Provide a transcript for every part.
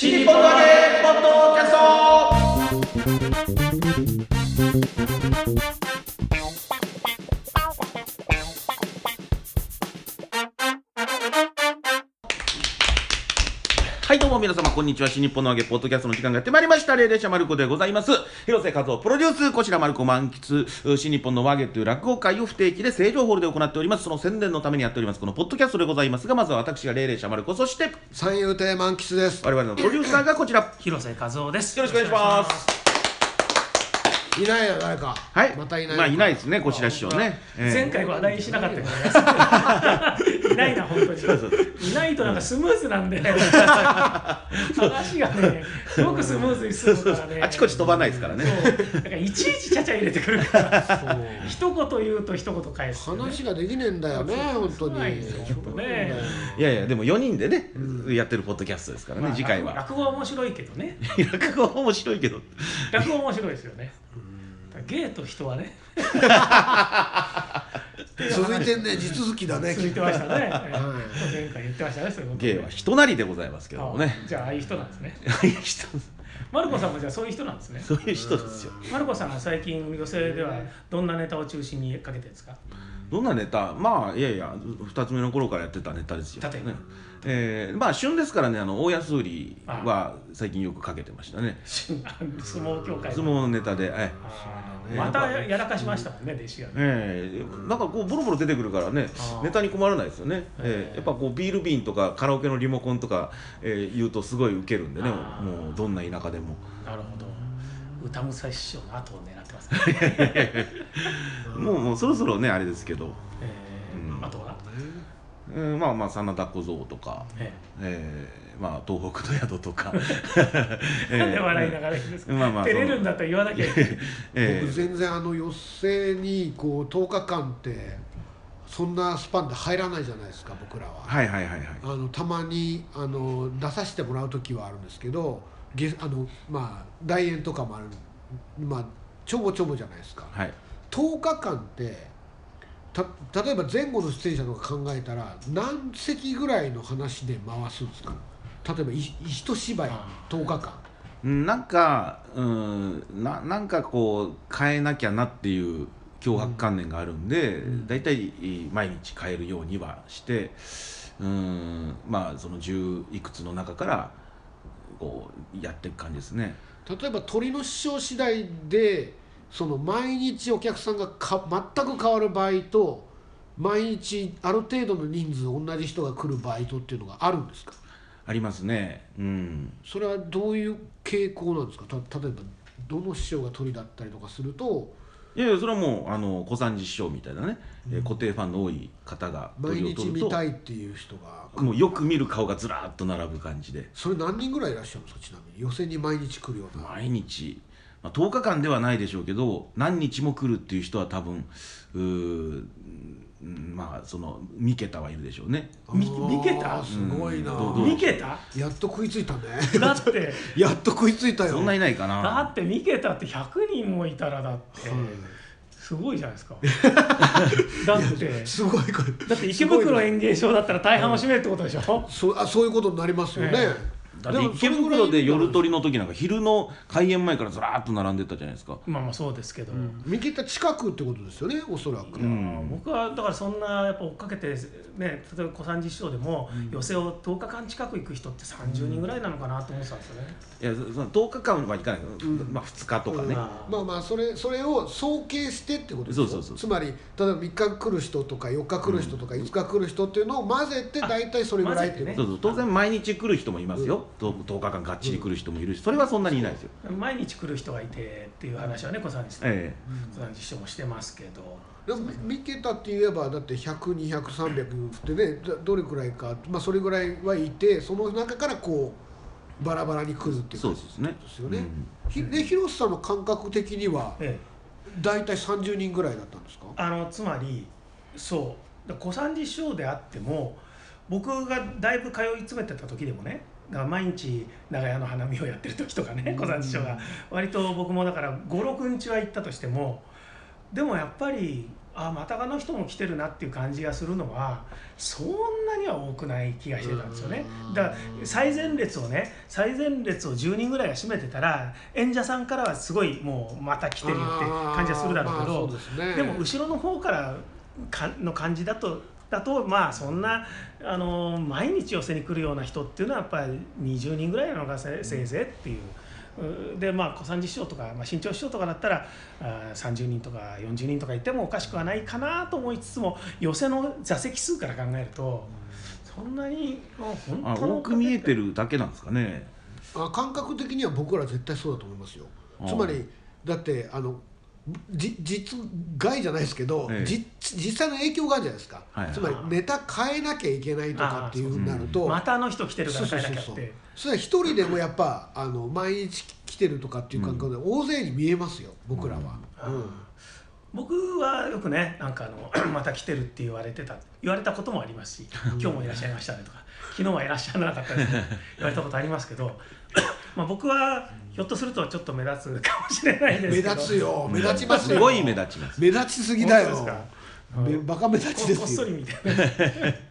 新日本の揚げポッドキャスト。にちは。新日本の揚げポッドキャストの時間がやってまいりました。霊霊者マルコでございます。広瀬和夫プロデュースこちらマルコ満喫新日本の和芸という落語会を不定期で成城ホールで行っております。その宣伝のためにやっております。このポッドキャストでございますがまずは私が霊霊者マルコそして三遊亭満喫です。我々のプロデューサーがこちら。広瀬和夫です。よろしくお願いしますいないよ誰かはいまたいないまあいないですねこちら師匠ね、ええ前回話題にしなかったからね。いないな本当に。いないとなんかスムーズなんで話がねすごくスムーズに進むからね。あちこち飛ばないですからね。だからいちいちちゃちゃ入れてくるから。一言言うと一言返す、話ができねえんだよね本当にないやいやでも4人でね、やってるポッドキャストですからね、まあ次回は落語は面白いけどね。落語は面白いけど落語は面白いですよね。だから芸と人はね。続いてんね地続きだね 続いてましたね。ええ前回言ってましたねそういうことね芸は人なりでございますけどもね。あじゃあああいう人なんですね。ああいう人マルコさんもじゃあそういう人なんですね。そういう人ですよ。マルコさんは最近寄席ではどんなネタを中心にかけてるんですか？どんなネタ？まあいやいや2つ目の頃からやってたネタですよ、例えば。ねえーまあ旬ですからねあの大安売りは最近よくかけてましたね。相撲協会相撲のネタで、えあーまたやらかしましたもんね弟子がね。ええ。なんかこうボロボロ出てくるからねネタに困らないですよね、ええ。へえ。やっぱこうビール瓶とかカラオケのリモコンとか、えー言うとすごいウケるんでねもうどんな田舎でも。なるほど。歌武蔵師匠の後を狙ってますね、もうもうそろそろねあれですけど、えーうん。あとは、うん、まあまあ真田小僧とか、ええ。ーまあ東北の宿とか。ー なんで笑いながらいいんですか、まあまあ照れるんだったら言わなきゃいけない。え僕全然あの寄席にこう10日間ってそんなスパンで入らないじゃないですか僕らは、はいはいはいはい。あのたまにあの出させてもらう時はあるんですけどゲあのまあ大演とかもあるまあちょぼちょぼじゃないですか。はい。10日間ってた例えば前後の出演者とか考えたら何席ぐらいの話で回すんですか？例えばい一芝居10日間。うんなんかうんななんかこう変えなきゃなっていう脅迫観念があるんで、だいたい毎日変えるようにはしてうんまあその十いくつの中からこうやっていく感じですね。例えば鳥の師匠次第でその毎日お客さんがか全く変わる場合と毎日ある程度の人数同じ人が来る場合とっていうのがあるんですか？ありますね。うん。それはどういう傾向なんですか？た例えばどの師匠が鳥だったりとかすると？いやいやそれはもうあの小三治師匠みたいなね、えー固定ファンの多い方が毎日見たいっていう人が。もうよく見る顔がずらっと並ぶ感じで。それ何人ぐらいいらっしゃるんですか？ちなみに。予選に毎日来るような。毎日、まあ、10日間ではないでしょうけど何日も来るっていう人は多分まあその三桁はいるでしょうね。みあー見けた？すごいな、うんどうどう見けた？やっと食いついたね。だって。やっと食いついたよ。そんないないかだなって見けたって100人もいたらだって、はい。すごいじゃないですか。だって。すごいこれ。だって池袋演芸場だったら大半を占めるってことでしょ、そうあそういうことになりますよね、えだって池袋で夜取りの時なんか昼の開演前からずらーっと並んでったじゃないですか。まあまあそうですけど、見切った近くってことですよねおそらく、うん。僕はだからそんなやっぱ追っかけてね例えば小三治師匠でも寄席を10日間近く行く人って30人ぐらいなのかなと思ってたんですよね、いやそその10日間はいかない。けど、まあ2日とかね、ままあまあそれそれを総計してってことですよ。そうそうそう。つまり例えば3日来る人とか4日来る人とか5日来る人っていうのを混ぜて大体それぐらいっていうね。そうそう。当然毎日来る人もいますよ、10, 10日間がっちり来る人もいるしそれはそんなにいないですよ、毎日来る人がいてっていう話はね小三治さん、え小三治師匠もしてますけど。でも三桁って言えばだって100200300300ってねどどれくらいか、まあ、それぐらいはいてその中からこうバラバラに来るってえいう感じそうですね。ですよね。うん。ひで広瀬さんの感覚的にはええ。大体30人ぐらいだったんですか？あのつまりそう。だ小三治師匠であっても僕がだいぶ通い詰めてた時でもねだから毎日長屋の花見をやってる時とかね小三治師匠が。割と僕もだから56日は行ったとしてもでもやっぱりあまたがの人も来てるなっていう感じがするのはそんなには多くない気がしてたんですよね。うん。だから最前列をね最前列を10人ぐらいが占めてたら演者さんからはすごいもうまた来てるって感じがするだろうけど、ででも後ろの方からかの感じだとだとまあそんなあの毎日寄せに来るような人っていうのはやっぱり20人ぐらいなのがせせいぜいっていう。うでまあ小三治師匠とか、まあ、新潮師匠とかだったらあー30人とか40人とかいてもおかしくはないかなと思いつつも寄せの座席数から考えるとそんなにああ本当の多く見えてるだけなんですかね。あ感覚的には僕ら絶対そうだと思いますよ。つまりだってあのじ実害じゃないですけど、ええ。じ実際の影響があるじゃないですか、はいはい。つまりネタ変えなきゃいけないとかっていうふうになると、またあの人来てるかそうらそうそうそう変えなきゃってそれは一人でもやっぱあの毎日来てるとかっていう感覚で大勢に見えますよ僕らは、うん。僕はよくねなんかあの また来てるって言われてた言われたこともありますし今日もいらっしゃいましたねとか昨日はいらっしゃらなかったですね言われたことありますけどまあ僕はひょっとするとちょっと目立つかもしれないです目けど。立つよ。目立ちますよ。すごい目立ちます。目立ちすぎだよ。めバカ目立ちここっそりみたい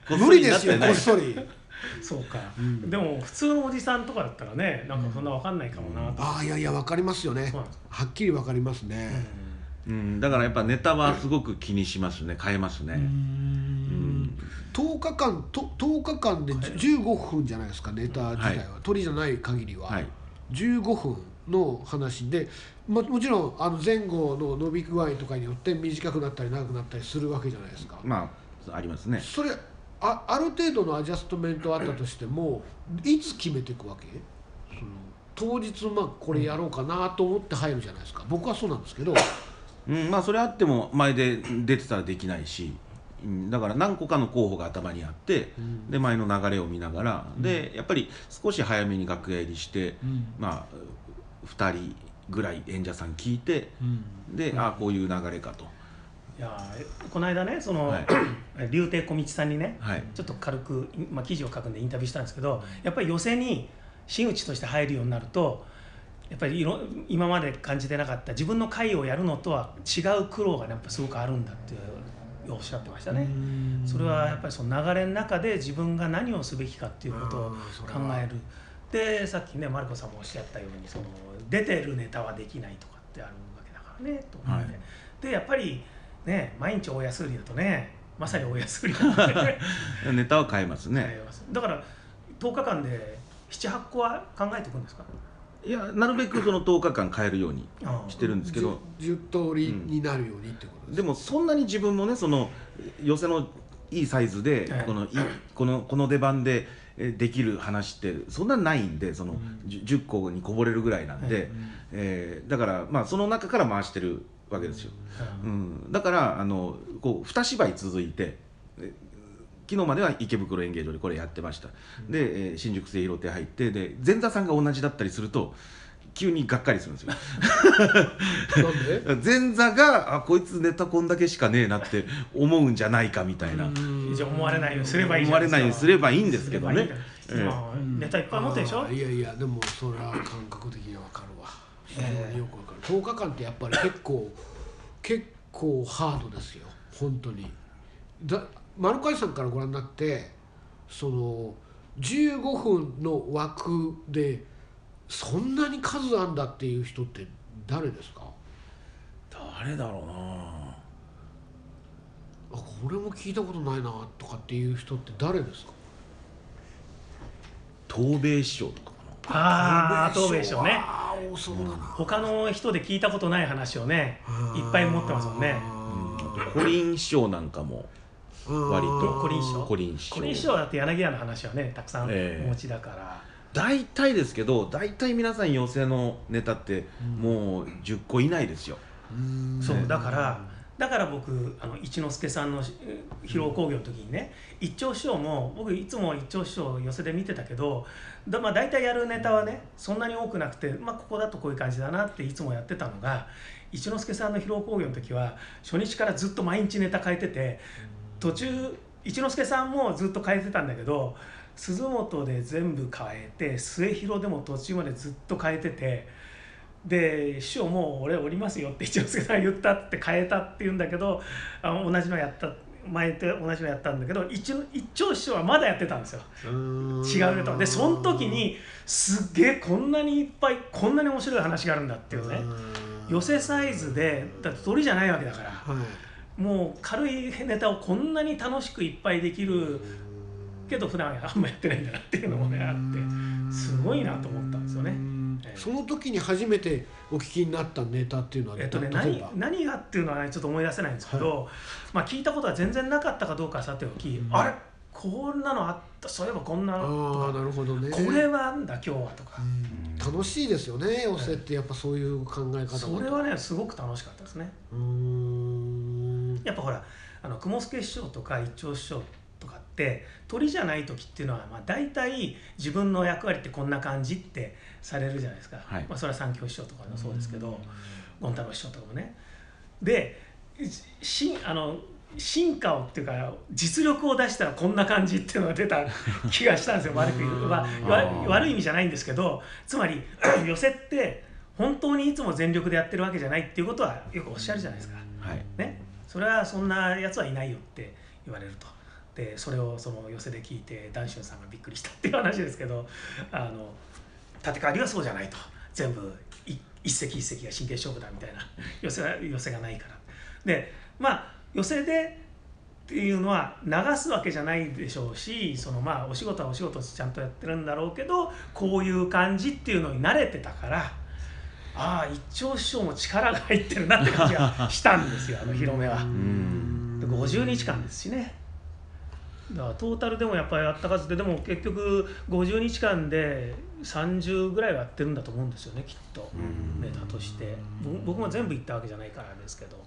な。無理ですよこっそりそり。そうか、でも普通のおじさんとかだったらねなんかそんなわかんないかもなと、ああいやいや分かりますよね。はっきり分かりますね、うん、だからやっぱネタはすごく気にしますね。変えますね、うん10日間と10日間で15分じゃないですかネタ自体は、鳥じゃない限りは、はい。15分の話でももちろんあの前後の伸び具合とかによって短くなったり長くなったりするわけじゃないですか、まあありますね。それあある程度のアジャストメントあったとしてもいつ決めていくわけ？その当日まあこれやろうかなと思って入るじゃないですか。僕はそうなんですけど。うん、まあそれあっても前で出てたらできないし、うん、だから何個かの候補が頭にあって、うん。で前の流れを見ながら、でやっぱり少し早めに楽屋入りして、まあ2人ぐらい演者さん聞いてで、ああこういう流れかと、いやーこの間ねその、はい。竜亭小道さんにね、はい。ちょっと軽く、まあ、記事を書くんでインタビューしたんですけどやっぱり寄せに真打ちとして入るようになるとやっぱりいろ今まで感じてなかった自分の会をやるのとは違う苦労が、ね、やっぱすごくあるんだっておっしゃってましたね。それはやっぱりその流れの中で自分が何をすべきかっていうことを考える。でさっきねマルコさんもおっしゃったようにその出てるネタはできないとかってあるわけだからねと思って、はい。でやっぱりね毎日大安売りだとねまさに大安売りなんでね。ネタは変えますね、だから10日間で78個は考えていくんですか？いやなるべくその10日間変えるようにしてるんですけど。10, 10通りになるようにってことですでもそんなに自分もねその寄せのいいサイズで、はいこのいこのこの出番でえできる話ってそんなないんでその、じゅ 10, 個にこぼれるぐらいなんで、はいえーだからまあその中から回してるわけですよ、うん、だからあのこう2芝居続いてえ昨日までは池袋演芸場でこれやってました、で、えー新宿末広亭入ってで前座さんが同じだったりすると急にがっかりするんですよ。なんで？前座があこいつネタこんだけしかねえなって思うんじゃないかみたいな、じゃあ思われないようにすればいいじ思われゃないようにすればいいんですけどね。ネタいっぱい持ってるでしょ？いやいやでもそれは感覚的には分かるわ。非常によく分かる。10日間ってやっぱり結構結構ハードですよ。本当に。だ丸川さんからご覧になってその15分の枠でそんなに数あんだっていう人って誰ですか？誰だろうな。あこれも聞いたことないなとかっていう人って誰ですか？東米師匠とかかああ東米師匠ね。ああ多そうだな。他の人で聞いたことない話をねいっぱい持ってますもんね。な、うん、コリン師匠なんかも割と。コリン師匠コリン師匠これ師匠だって柳家の話はねたくさんええ。お持ちだから、大体ですけど大体皆さん寄せのネタってもう10個以内ですよ、そうだからだから僕あの一之輔さんのえー披露興行の時にね一丁師匠も僕いつも一丁師匠寄せで見てたけどだ、まあ、大体やるネタはねそんなに多くなくて、まあ、ここだとこういう感じだなっていつもやってたのが一之輔さんの披露興行の時は初日からずっと毎日ネタ変えてて途中一之輔さんもずっと変えてたんだけど鈴本で全部変えて末広でも途中までずっと変えててで師匠もう俺降りますよって一之輔さん言ったって変えたって言うんだけどあの同じのやった前と同じのやったんだけど一一丁師匠はまだやってたんですよ。違うネタをでその時にすっげえこんなにいっぱいこんなに面白い話があるんだっていうね。寄せサイズでだって鳥じゃないわけだから。はいもう軽いネタをこんなに楽しくいっぱいできるけど普段あんまやってないんだなっていうのもねあってすごいなと思ったんですよね。ええ。その時に初めてお聞きになったネタっていうのはえっとね、何ば？何がっていうのは、ね、ちょっと思い出せないんですけど、まあ、聞いたことは全然なかったかどうかはさておき、あれ？こんなのあった？そういえばこんなのああなるほどね。これはなんだ今日はとか、楽しいですよね寄せって。やっぱそういう考え方だと。それはねすごく楽しかったですね。うーんやっぱほらあの雲助師匠とか一丁師匠とかって鳥じゃない時っていうのは、まあ、大体自分の役割ってこんな感じってされるじゃないですか、はい。まあ、それは三教師匠とかもそうですけど権太郎師匠とかもね。でしあの進化をっていうか実力を出したらこんな感じっていうのが出た 気がしたんですよ。悪く言う、まあ、わ悪い意味じゃないんですけどつまり 寄せって本当にいつも全力でやってるわけじゃないっていうことはよくおっしゃるじゃないですか。はい。ね、それはそんなやつはいないよって言われると。でそれをその寄せで聞いて談春さんがびっくりしたっていう話ですけどあの立川流はそうじゃないと。全部一石一石が真剣勝負だみたいな 寄せ寄せがないから。でまあ寄せでっていうのは流すわけじゃないでしょうしそのまあお仕事はお仕事ちゃんとやってるんだろうけどこういう感じっていうのに慣れてたからああ一丁師匠も力が入ってるなって感じがしたんですよあの広めは。うん。で50日間ですしね。だからトータルでもやっぱりやった数ででも結局50日間で30ぐらいはやってるんだと思うんですよねきっと。うん。ネタとして。僕僕も全部行ったわけじゃないからですけど。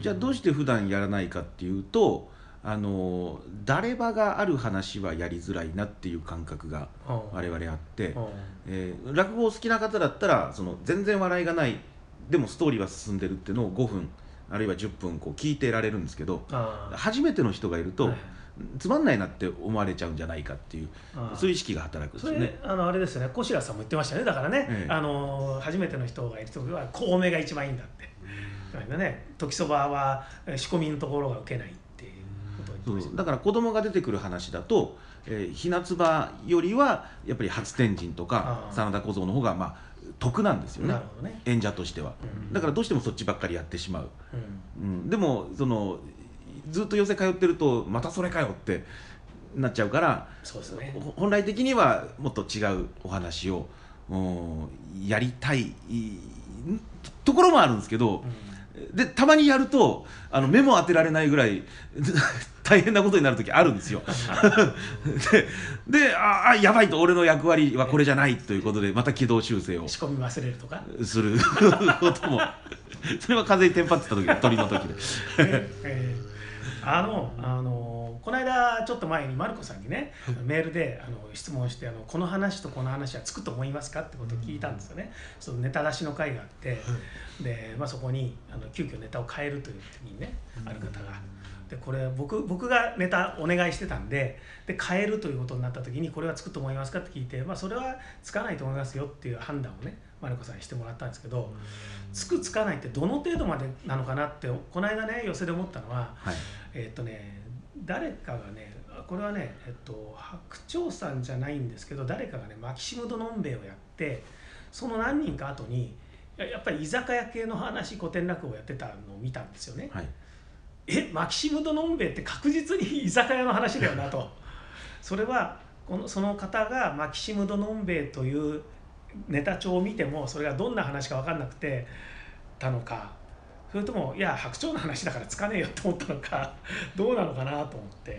じゃあどうして普段やらないかっていうとあの誰場がある話はやりづらいなっていう感覚がうん我々あって、うんえー落語を好きな方だったらその全然笑いがないでもストーリーは進んでるっていうのを5分あるいは10分こう聞いてられるんですけどあ初めての人がいると、はいつまんないなって思われちゃうんじゃないかっていうあそういう意識が働くんですそれ、よね。あのあれですよね。小白さんも言ってましたね。だからね、ええ。あの初めての人がいる時は小めが一番いいんだって、だからね時そばはえ仕込みのところが受けないってそうだから子供が出てくる話だと、えー、ひなつばよりはやっぱり初天神とか真田小僧の方がまあ得なんですよね。ね、演者としては、うん。だからどうしてもそっちばっかりやってしまう、うん。うん、でもそのずっと寄せ通ってるとまたそれかよってなっちゃうからそうですね。ほ本来的にはもっと違うお話をうんやりたいいところもあるんですけど、でたまにやるとあの目も当てられないぐらい 大変なことになる時あるんですよ。ででああやばいと俺の役割はこれじゃないということでまた軌道修正を仕込み忘れるとか、することもそれは風にテンパってた時鳥の時で。ええあのあのこの間ちょっと前にマルコさんにねメールであの質問してあの「この話とこの話はつくと思いますか?」ってことを聞いたんですよね。そのネタ出しの会があって、で、まあ、そこにあの急遽ネタを変えるという時にねある方が。でこれ僕僕がネタお願いしてたんでで変えるということになった時にこれはつくと思いますか？って聞いて、まあ、それはつかないと思いますよっていう判断をねマルコさんにしてもらったんですけど、つくつかないってどの程度までなのかなってこの間ね寄せで思ったのははい。えっとね誰かがねこれはね、えっと、白鳥さんじゃないんですけど誰かがねマキシム・ド・ノンベイをやってその何人か後にややっぱり居酒屋系の話古典落語をやってたのを見たんですよね。はい。えマキシム・ド・ノンベイって確実に居酒屋の話だよなと。それはこのその方がマキシム・ド・ノンベイというネタ帳を見てもそれがどんな話か分かんなくてたのか。それともいや白鳥の話だからつかねえよって思ったのか。どうなのかなと思って、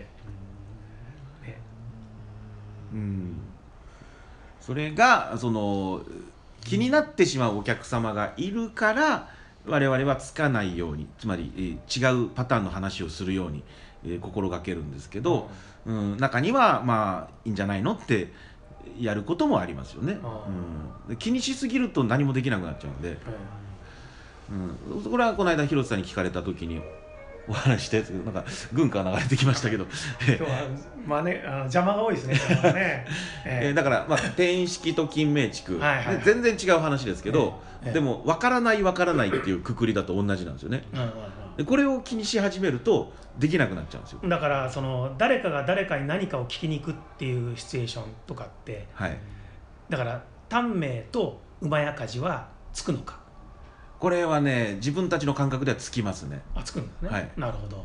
ね、うん。それがその気になってしまうお客様がいるから我々はつかないようにつまり、えー違うパターンの話をするように、えー心がけるんですけど、うん、中にはまあいいんじゃないのってやることもありますよね、あうん、気にしすぎると何もできなくなっちゃうんで、うん、これはこの間広瀬さんに聞かれた時にお話したやつなんか軍歌が流れてきましたけど、今日はまあねあの邪魔が多いですねね、ええ。ーだからまあ天式と金明地区、全然違う話ですけど、ええ。でも分からない分からないっていうくくりだと同じなんですよね。えうんうんでこれを気にし始めるとできなくなっちゃうんですよ。うんだからその誰かが誰かに何かを聞きに行くっていうシチュエーションとかってはい。だから短命と馬や火事はつくのか？これはね自分たちの感覚ではつきますね。あつくんですね、はい。なるほど、うん、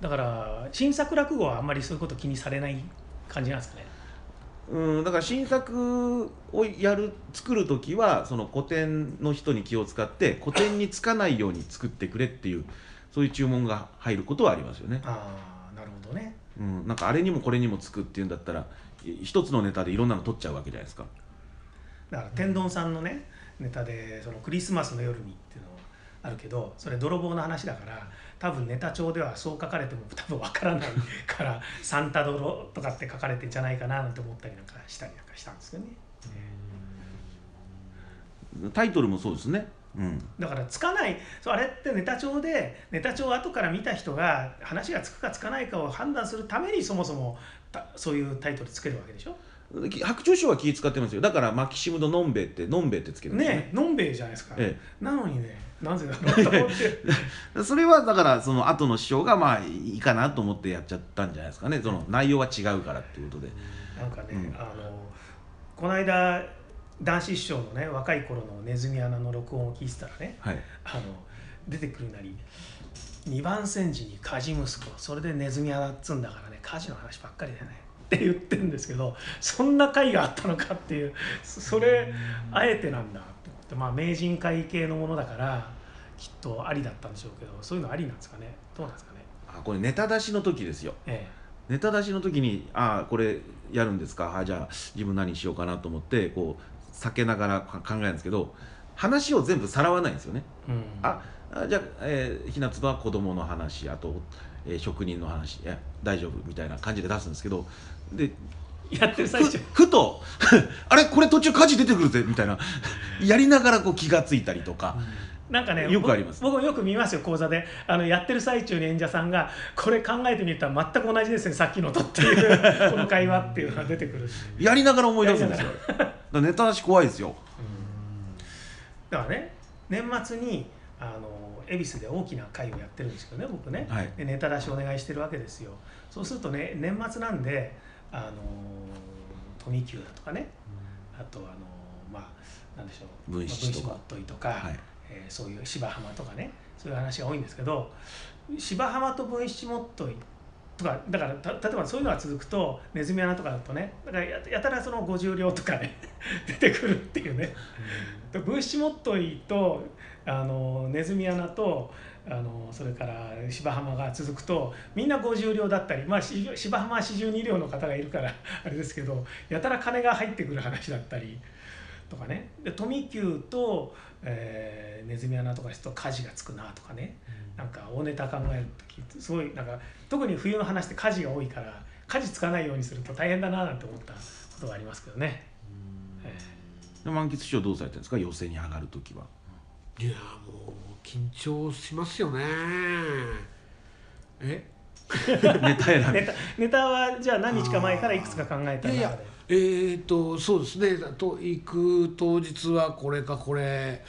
だから新作落語はあんまりそういうこと気にされない感じなんですかねうんだから新作をやる作る時はその古典の人に気を使って古典につかないように作ってくれっていうそういう注文が入ることはありますよね、ああなるほどね。うん、なんかあれにもこれにもつくっていうんだったらい一つのネタでいろんなの取っちゃうわけじゃないですか。だから天丼さんのねネタでそのクリスマスの夜にっていうのあるけどそれ泥棒の話だから多分ネタ帳ではそう書かれても多分わからないから「サンタ泥」とかって書かれてんじゃないかななんて思ったりなんかしたりなんかしたんですよね。タイトルもそうですね。うん。だからつかないそうあれってネタ帳でネタ帳を後から見た人が話がつくかつかないかを判断するためにそもそもたそういうタイトルつけるわけでしょ？白鳥師匠は気使ってますよ。だからマキシムドのんべえってのんべえってつけるんですよねえのんべえじゃないですか、え。なのにねなぜだろうと思ってえ、それはだからその後の師匠がまあいいかなと思ってやっちゃったんじゃないですかね。その内容は違うからっていうことで。なんかね、うん。あのこの間男子師匠のね若い頃のネズミ穴の録音を聞いてたらねはい。あの出てくるなり2番煎じに火事息子それでネズミ穴っつうんだからね火事の話ばっかりだよねって言ってるんですけどそんな回があったのかっていうそそれあえてなんだって思ってまあ名人会系のものだからきっとありだったんでしょうけどそういうのありなんですかね？どうなんですかね？あこれネタ出しの時ですよ。えネタ出しの時にああこれやるんですか？あじゃあ自分何しようかなと思ってこう避けながら考えるんですけど話を全部さらわないんですよね。えうん。ああじゃあ、えー、ひなつばは子供の話あと、えー職人の話いや大丈夫みたいな感じで出すんですけどでやってる最中。ふふと あれこれ途中火事出てくるぜみたいな。やりながらこう気がついたりとか、なんかねよくあります。僕僕もよく見ますよ講座で。あのやってる最中に演者さんがこれ考えてみたら全く同じですねさっきのとっていう この会話っていうのが出てくるやりながら思い出すんですよ。だからネタ出し怖いですよ。だからね年末にあの恵比寿で大きな会をやってるんですけどね僕ね、はい。でネタ出しお願いしてるわけですよ。そうするとね年末なんであの富久だとかね。あとあのまあなんでしょう。文七とか。まといとか、はい。えーそういう芝浜とかね。そういう話が多いんですけど芝浜と文七もっといとかだからた例えばそういうのが続くとネズミ穴とかだとねだからややたらその50両とかね 出てくるっていうね。で分子もっといとあのネズミ穴とあのそれから芝浜が続くとみんな50両だったり、まあ、し芝浜は42両の方がいるから あれですけどやたら金が入ってくる話だったりとかね。で富久と、えーネズミ穴とかですと火事がつくなとかね。なんか大ネタ考える時すごいなんか特に冬の話って火事が多いから火事つかないようにすると大変だななんて思ったことがありますけどね。満喫師匠どうされてるんですか？寄席に上がる時は。いやもう緊張しますよね。え？ネタ選び。ネタネタはじゃあ何日か前からいくつか考えたいやいやえー、とそうですね。と行く当日はこれかこれ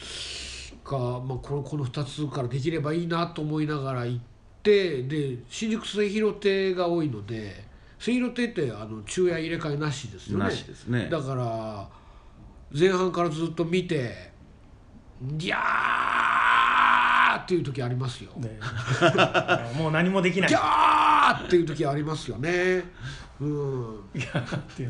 か、まあ、このこの2つからできればいいなと思いながら行ってで新宿末広亭が多いので末広亭ってあの昼夜入れ替えなしですよね。なしですね。だから前半からずっと見て「ギャー!」っていう時ありますよ。ね。もう何もできない。ギャーっていう時ありますよね。うん。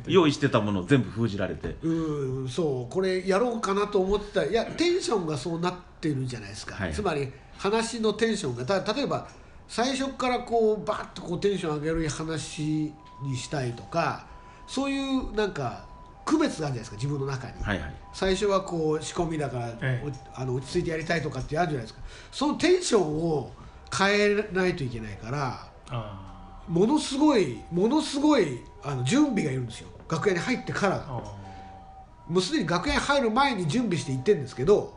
用意してたものを全部封じられて。うんそう。これやろうかなと思ってた。いやテンションがそうなってるじゃないですか、はい。つまり話のテンションが。た例えば最初からこうバッとこうテンション上げる話にしたいとかそういうなんか区別があるじゃないですか自分の中に、はいはい。最初はこう仕込みだから、ええ。おあの落ち着いてやりたいとかってあるじゃないですか。そのテンションを変えないといけないからあものすごいものすごいあの準備がいるんですよ。楽屋に入ってから。もうすでに楽屋に入る前に準備して行ってるんですけど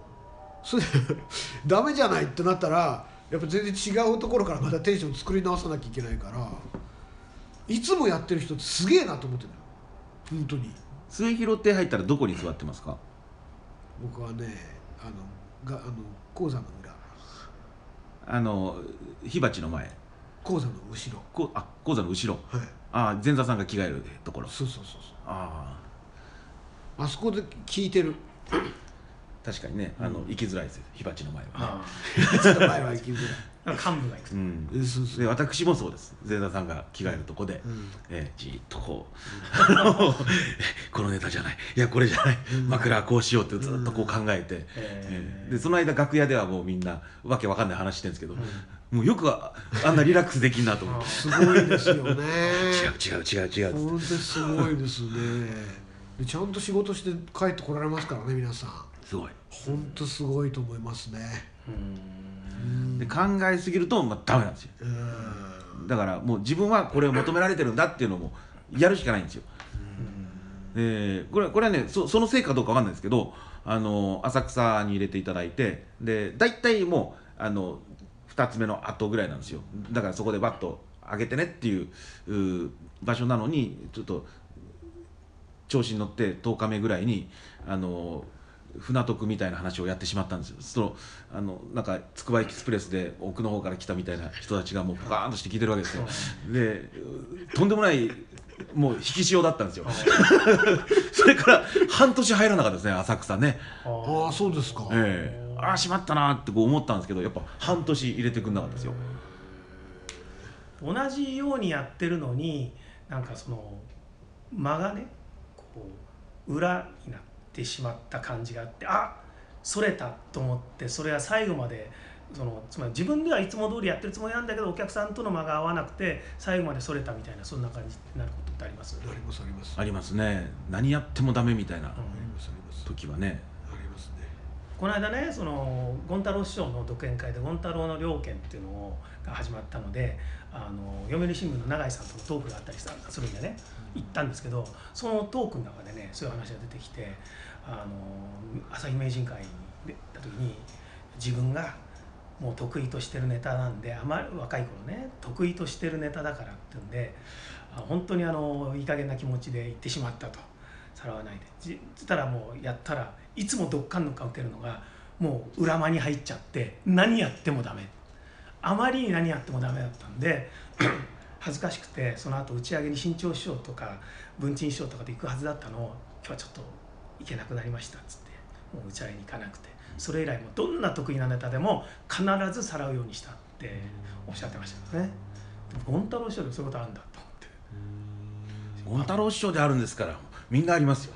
それで ダメじゃないってなったらやっぱ全然違うところからまたテンション作り直さなきゃいけないからいつもやってる人ってすげえなと思ってる本当に末広って入ったらどこに座ってますか？僕はねあのがあの講座の裏。あの火鉢の前。講座の後ろ。こあ講座の後ろ。はい。あ前座さんが着替えるところ。そうそうそうそう。ああそこで聞いてる。あ確かにねあの、行きづらいですよ火鉢の前はね。あちょっと前は行きづらい。幹部が行くうん。えそうそうで私もそうです。前座さんが着替えるとこで、うん。えーじーっとこう このネタじゃない。いやこれじゃない、枕はこうしようってずっとこう考えて、えー。でその間楽屋ではもうみんなわけわかんない話してるんですけど、もうよくああんなリラックスできんなと思ってすごいですよね。違う違う違う違う本当にすごいですね。でちゃんと仕事して帰ってこられますからね皆さんすごい。本当すごいと思いますね。うん。で考えすぎると、まあ、ダメなんですよ。うん。だからもう自分はこれを求められてるんだっていうのもやるしかないんですよ。でこれこれはねそそのせいかどうかわかんないですけどあの浅草に入れていただいてで大体もうあの2つ目の後ぐらいなんですよ。だからそこでバッと上げてねっていう場所なのにちょっと調子に乗って10日目ぐらいにあの船徳みたいな話をやってしまったんですよ。そのあのなんかつくばエキスプレスで奥の方から来たみたいな人たちがもうポカーンとして聞いてるわけですよ。でう。とんでもないもう引き潮だったんですよ。それから半年入らなかったですね浅草ね。ああそうですか、ええ。ああしまったなってこう思ったんですけどやっぱ半年入れてくんなかったですよ。同じようにやってるのになんかその間がねこう裏になってしまった感じがあってあそれたと思ってそれは最後までそのつまり自分ではいつも通りやってるつもりなんだけどお客さんとの間が合わなくて最後までそれたみたいなそんな感じになることってあります？ありますあります。あありますね。何やってもダメみたいな時はねあります。ねこの間ねその権太郎師匠の独演会で権太郎の猟犬っていうのが始まったのであの読売新聞の永井さんとのトークがあったりしたするんでね行ったんですけどそのトークの中でねそういう話が出てきてあの朝日名人会に出た時に自分がもう得意としてるネタなんであまり若い頃ね得意としてるネタだからっていうんであ本当にあのいい加減な気持ちで言ってしまったと。さらわないで。じつったらもうやったらいつもどっかんどっかん受けるのがもう裏間に入っちゃって何やってもダメあまりに何やってもダメだったんで 恥ずかしくてその後打ち上げに新潮師匠とか文鎮師匠とかで行くはずだったのを今日はちょっと行けなくなりましたっつってもう打ち上げに行かなくてそれ以来もどんな得意なネタでも必ずさらうようにしたっておっしゃってましたよね。でも権太郎師匠でそういうことあるんだと思って。権太郎師匠であるんですからみんなありますよ。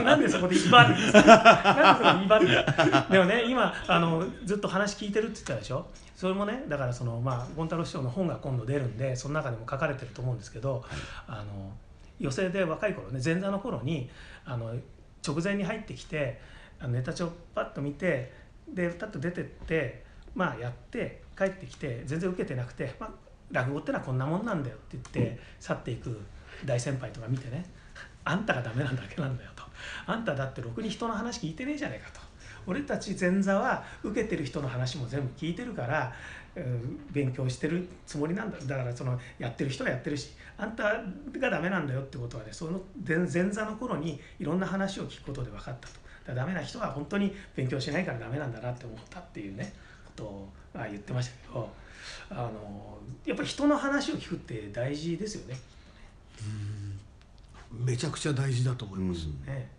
なんでそこで威張るんですか？なんでそこで威張るんでもね今あのずっと話聞いてるって言ったでしょ？それもねだからそのまあ権太郎師匠の本が今度出るんでその中でも書かれてると思うんですけど、あの寄席で若い頃ね前座の頃にあの直前に入ってきてあのネタ帳パッと見てでパッと出てってまあやって帰ってきて全然受けてなくて、まあ、落語ってのはこんなもんなんだよって言って去っていく大先輩とか見てねあんたがダメなだけなんだよとあんただってろくに人の話聞いてねえじゃねえかと俺たち前座は受けてる人の話も全部聞いてるから、うん勉強してるつもりなんだだからそのやってる人はやってるしあんたがダメなんだよってことはねその前前座の頃にいろんな話を聞くことで分かったとだダメな人は本当に勉強しないからダメなんだなって思ったっていうねことを言ってましたけどあのやっぱり人の話を聞くって大事ですよね。めちゃくちゃ大事だと思います、ね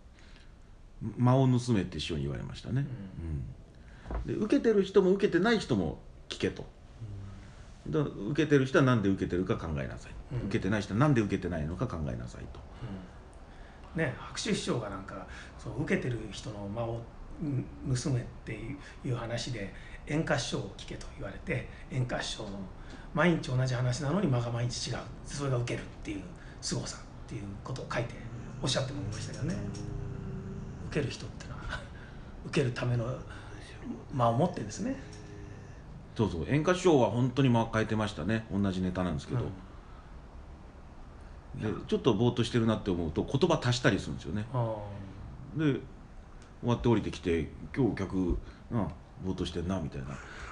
間を盗めって師匠に言われましたね、うん。で受けてる人も受けてない人も聞けと、だ受けてる人は何で受けてるか考えなさい、うん。受けてない人は何で受けてないのか考えなさいと。うん。ね白秋師匠がなんかそう受けてる人の間をうん盗めっていう話で演歌師匠を聞けと言われて演歌師匠の毎日同じ話なのに間が毎日違う。それが受けるっていう凄さっていうことを書いておっしゃってもいましたけどね。受ける人ってのは 受けるための間を持ってですね。そうそう。演歌師匠は本当に間変えてましたね。同じネタなんですけど、でちょっとぼーっとしてるなって思うと言葉足したりするんですよね。あで終わって降りてきて「今日客、うん、ぼーっとしてんなみたいな。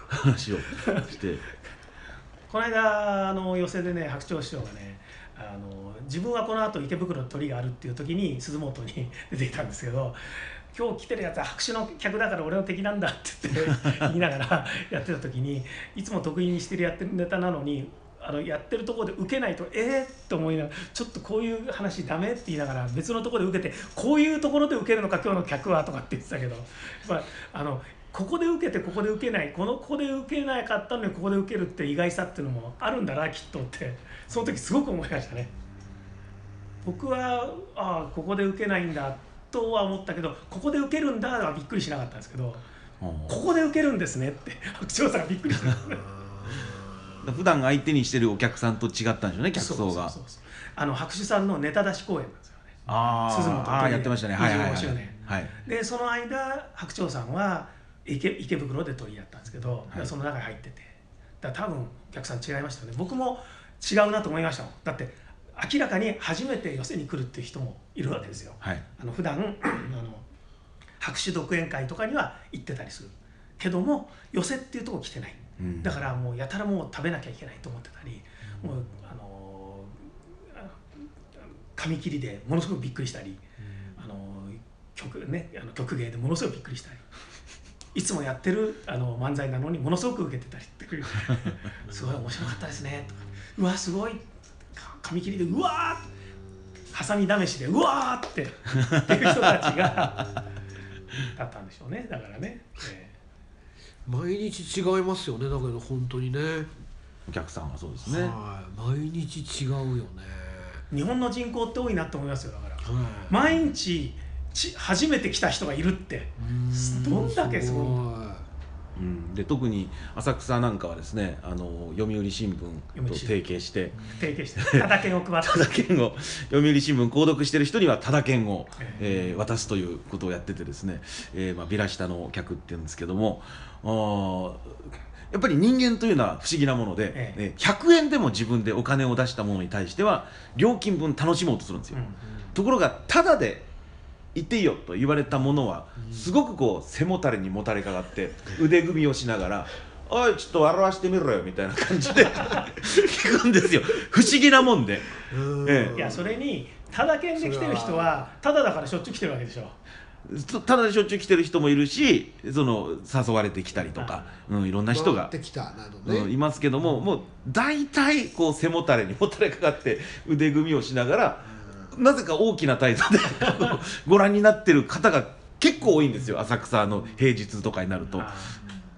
話をして。この間あの寄席でね白鳥師匠がねあの自分はこの後池袋の鳥があるっていう時に鈴本に 出ていたんですけど今日来てるやつは白紙の客だから俺の敵なんだって言って 言いながら やってた時にいつも得意にしてるやってるネタなのにあのやってるところで受けないとええー、と思いながらちょっとこういう話ダメって言いながら別のところで受けてこういうところで受けるのか今日の客は？とかって言ってたけど、まあ、あのここで受けてここで受けないこのここで受けなかったのにここで受けるって意外さっていうのもあるんだなきっとって。その時すごく思いましたね。僕はああここで受けないんだとは思ったけどここで受けるんだはびっくりしなかったんですけどここで受けるんですねって白鳥さんがびっくりした 普段相手にしてるお客さんと違ったんでしょうね客層が。あの白手さんのネタ出し公演なんですよね。あ鈴本あやってましたね。はいはい、はい、はい、でその間白鳥さんは池池袋で取りやったんですけど、はい、その中に入ってて。だ多分お客さん違いましたよね。僕も違うなと思いましたもん。だって明らかに初めて寄席に来るっていう人もいるわけですよ、はい、あの普段あの白手独演会とかには行ってたりする。けども寄席っていうとこ来てない、うん、だからもうやたらもう食べなきゃいけないと思ってたり、うん、もうあの紙切りでものすごくびっくりしたり、うん、あの曲ねあの曲芸でものすごくびっくりしたり。いつもやってるあの漫才なのにものすごく受けてたりって すごい面白かったですね。とか。うわすごい。紙切りでうわーハサミ試しでうわーって。っていう人たちが だったんでしょうね。だからね、えー、毎日違いますよね。だけど本当にね。お客さんはそうですね。毎日違うよね。日本の人口って多いなと思いますよ。だから、毎日ち初めて来た人がいるって。どんだけすごい。うん、で特に浅草なんかはですねあの読売新聞と提携して。提携して。ただ券を配って。ただ券を。読売新聞購読してる人にはただ券を、えー、渡すということをやっててですね、えーまあ、ビラ下の客っていうんですけども。あやっぱり人間というのは不思議なもので、ええ、100円でも自分でお金を出したものに対しては料金分楽しもうとするんですよ、うんうん、ところがただで行っていいよと言われたものはすごくこう背もたれにもたれかかって腕組みをしながら「おいちょっと笑わしてみろよ」みたいな感じで 聞くんですよ。不思議なもんで、ええ、いやそれにただ券で来てる人はただだからしょっちゅう来てるわけでしょ。ただでしょっちゅう来てる人もいるしその誘われてきたりとか、うん、いろんな人が、うん、いますけどももう大体こう背もたれにもたれかかって腕組みをしながらなぜか大きな態度で ご覧になってる方が結構多いんですよ浅草の平日とかになると。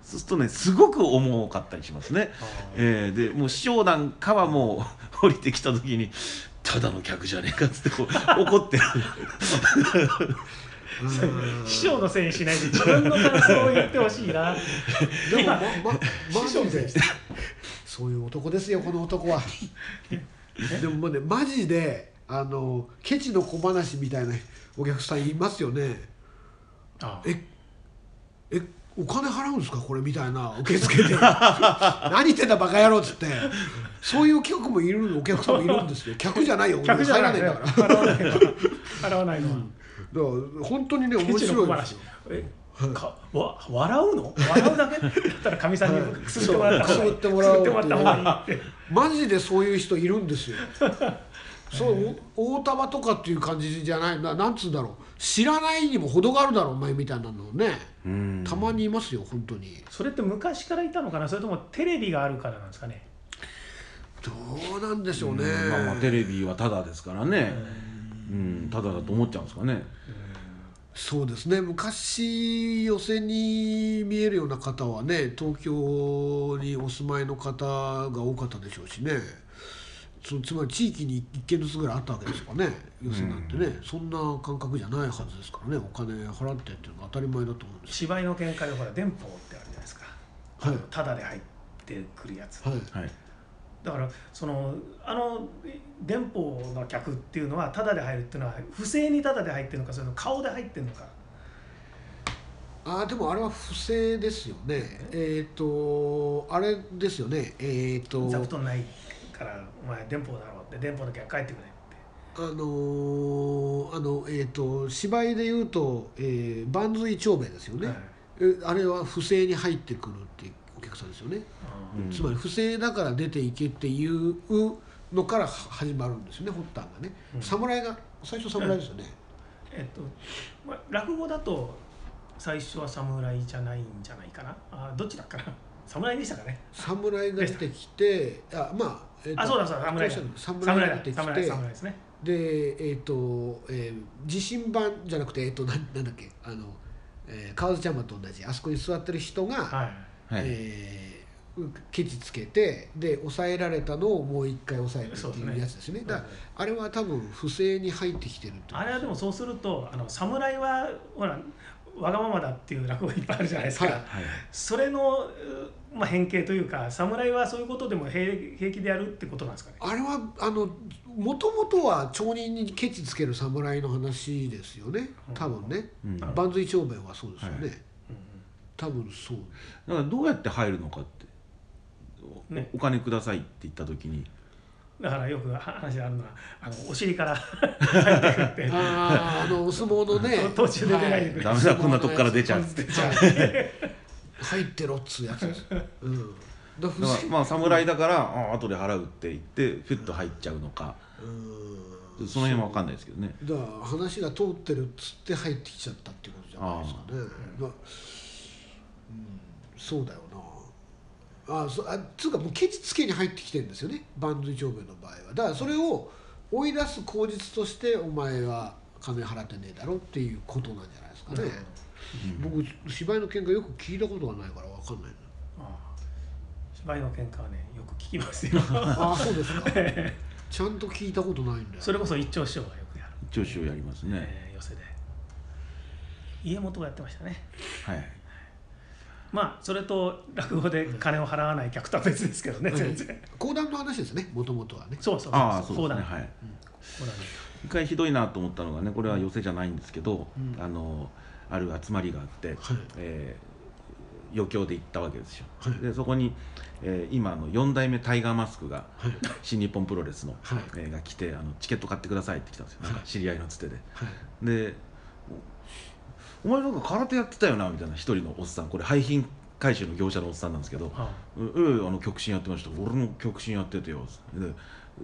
そうするとねすごく重かったりしますね。えー、でもう師匠なんかはもう降りてきた時に「ただの客じゃねえか」っつってこう怒ってる。師匠のせいにしないで自分の感想を言ってほしいな。でもままマジでそういう男ですよこの男は。でもねマジであのケチの小話みたいなお客さんいますよね。あええお金払うんですか？これみたいな受付で。何言ってんだバカ野郎っつって。そういう客もいるお客さんもいるんですよ。客じゃないよ。客じゃない。んだから。払わない払わないのは、うん、だから本当にね面白いえかわ笑うの？笑うだけ？だったらかみさんにくすってもらった方がいい。くすってもらった方がいいマジでそういう人いるんですよそう大玉とかっていう感じじゃない。ななんつうんだろう。知らないにも程があるだろうお前みたいなのね。たまにいますよ本当に。それって昔からいたのかな？それともテレビがあるからなんですかね？どうなんでしょうね。まあ、まあテレビはただですからね。うん。ただだと思っちゃうんですかね。そうですね。昔寄席に見えるような方はね東京にお住まいの方が多かったでしょうしねそつまり地域に1軒ずつぐらいあったわけですかね。寄席なんてね、うん、そんな感覚じゃないはずですからね。お金払ってっていうのが当たり前だと思うんです。芝居の見解でほら電報ってあるじゃないですか、はい、ただで入ってくるやつ、はい、だからそのあの電報の客っていうのはただで入るっていうのは不正にただで入ってるのかそれの顔で入ってるのか。あでもあれは不正ですよね。えっ、ー、とあれですよね。えっ、ー、と座布団ないからお前電報だろうって電報の客帰ってくれって。あのー、あのえっ、ー、と芝居で言うと、えー、万髄長兵衛ですよね、はい、えあれは不正に入ってくるっていうお客さんですよね、うん。つまり不正だから出ていけっていうのからは始まるんですよね発端がね、うん。侍が最初侍ですよね、えっと、まあ、落語だと最初は侍じゃないんじゃないかな。あどっちだっかな。侍でしたかね。侍が出てきてあまあ、えーとあそうだそうだ侍だ。侍だ侍が出てき侍て侍ですね。でえっ、と、えー地震版じゃなくてえっ、となんなんだっけあの、えー、河津ちゃんまと同じあそこに座ってる人が、はい。はい。えーケチつけてで抑えられたのをもう一回抑えるってそうですね。いうやつですよね。だからあれは多分不正に入ってきてるってあれはでもそうするとあの侍はほらわがままだっていう落語いっぱいあるじゃないですか、はい。はい。それの、うまあ、変形というか侍はそういうことでも平平気でやるってことなんですかね？あれはあのもともとは町人にケチつける侍の話ですよね。多分ね。万随長兵衛はそうですよね、うんうん多分そう。らどうやって入るのかっておね。お金くださいって言った時に。だからよくは話があるのはあのお尻から 入ってくるって。あああのお相撲のね。途中で出ないでくれダメだこんなとこから出ちゃうっつって出ちゃう入ってろっつうやつです、うん、だからまあ侍だからあ後で払うって言ってフィッと入っちゃうのか。うん。その辺は分かんないですけどね。だから話が通ってるっつって入ってきちゃったっていうことじゃないですかね。まあうん、そうだよな。あそあつうかもうケチつけに入ってきてるんですよね。万随長兵衛の場合は。だからそれを追い出す口実としてお前は金払ってねえだろっていうことなんじゃないですかね、僕芝居の喧嘩よく聞いたことがないから分かんないああ。芝居の喧嘩はねよく聞きますよ。ああ そうですか。ちゃんと聞いたことないんだよ。それこそ一丁師匠がよくやる、一応しをやりますね。えー寄せで。家元がやってましたね。はい。まあそれと落語で金を払わない客とは別ですけどね全然。講談の話ですねもともとはね。そうそうそうああそう講談。ねはい。講談。一回ひどいなと思ったのがねこれは寄せじゃないんですけど、うん。あのある集まりがあって、はい。えー余興で行ったわけですよ、はい。でそこに、えー今の4代目タイガーマスクがはい。新日本プロレスの、はい。えーが来てあのチケット買ってくださいって来たんですよ、なんか知り合いのつてで。はい。でおお前なんか空手やってたよなみたいな一人のおっさん。これ廃品回収の業者のおっさんなんですけど。あ「うええあの極真やってました。俺も極真やっててよ」で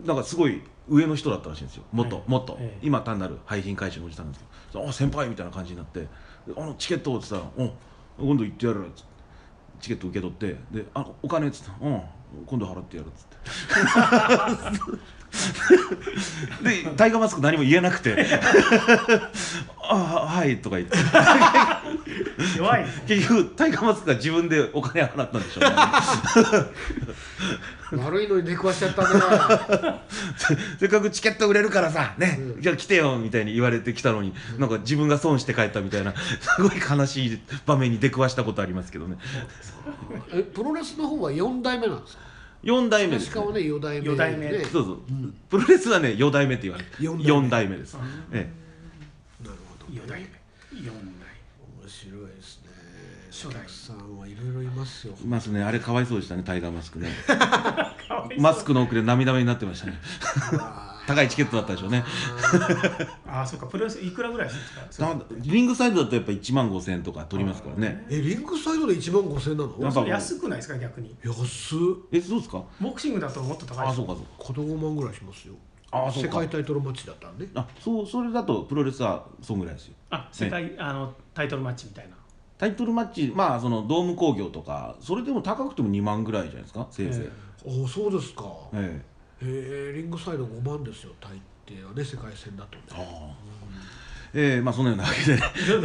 なんかすごい上の人だったらしいんですよ。もっと、ええもっと、ええ。今単なる廃品回収のおじさんなんですけど「あ先輩」みたいな感じになって「であのチケット」っつったら「うん。今度行ってやる」っつってチケット受け取って「であお金」っつったら「うん。今度払ってやる」っつって。でタイガーマスク何も言えなくて「あはい」とか言って。弱い 結局タイガーマスクが自分でお金払ったんでしょうね。悪いのに出くわしちゃったね。せっかくチケット売れるからさね、うん。じゃあ来てよみたいに言われてきたのに、なんか自分が損して帰ったみたいなすごい悲しい場面に出くわしたことありますけどね。えプロレスの方は4代目なんですか？4代目です、確かはね4代目四代目ねそうそう、プロレスはね4代目って言われる。四代目。4代目です、えなるほど。四代目。四代面白いですね初代さんはいろいろいますよ。えいますね。あれかわいそうでしたね。タイガーマスクね。マスクの奥で涙目になってましたね。あ高いチケットだったでしょうね。ああそうか。プロレスいくらぐらいするんですか？リングサイドだとやっぱ1万5000円とか取りますからね。ーえリングサイドで1万5000円なの？やっぱ安くないですか？逆に。安っ。えそうですか？ボクシングだともっと高いですあそうかそうか。片5万ぐらいしますよ。あそうか。世界タイトルマッチだったらねあそうそれだとプロレスはそんぐらいですよ。あ世界、あのタイトルマッチみたいなタイトルマッチまあそのドーム工業とかそれでも高くても2万ぐらいじゃないですかせいぜい、えおそうですか。ええ。ー、リングサイド5万ですよ大抵はね世界戦だと。えああえーまあそのようなわけで、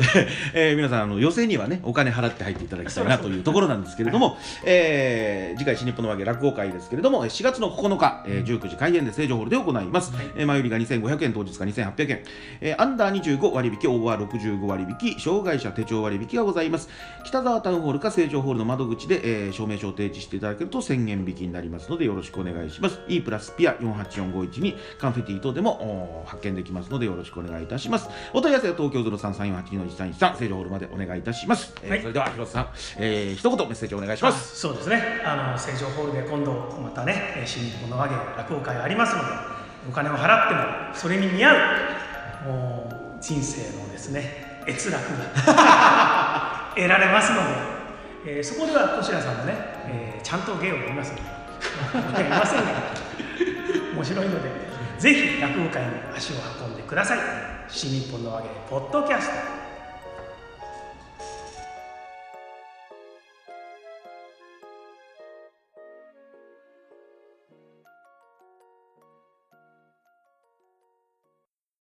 えー皆さんあの予選にはねお金払って入っていただきたいなというところなんですけれども、えー次回新日本の和芸落語会ですけれども4月の9日、えー19時開演で成城ホールで行います、えー前売りが2500円当日が2800円、えーアンダー25割引オーバー65割引障害者手帳割引がございます。北沢タウンホールか成城ホールの窓口で、えー証明書を提示していただけると1000円引きになりますのでよろしくお願いします。E プラスピア484512にカンフェティ等でも発見できますのでよろしくお願いいたしますお問い合わせは東京ゼロ三三四八の一三一三成城ホールまでお願いいたします。はい、えー、それでは広瀬さん、えー、一言メッセージお願いします。そうですね。あの成城ホールで今度またね新日本の和芸落語会ありますので、お金を払ってもそれに見合うもう人生のですね閲楽が 得られますので、えー、そこではこしらさんもね、えー、ちゃんと芸をやりますので、やりませんが面白いので。ぜひ落語会に足を運んでください。新日本のわけでポッドキャスト。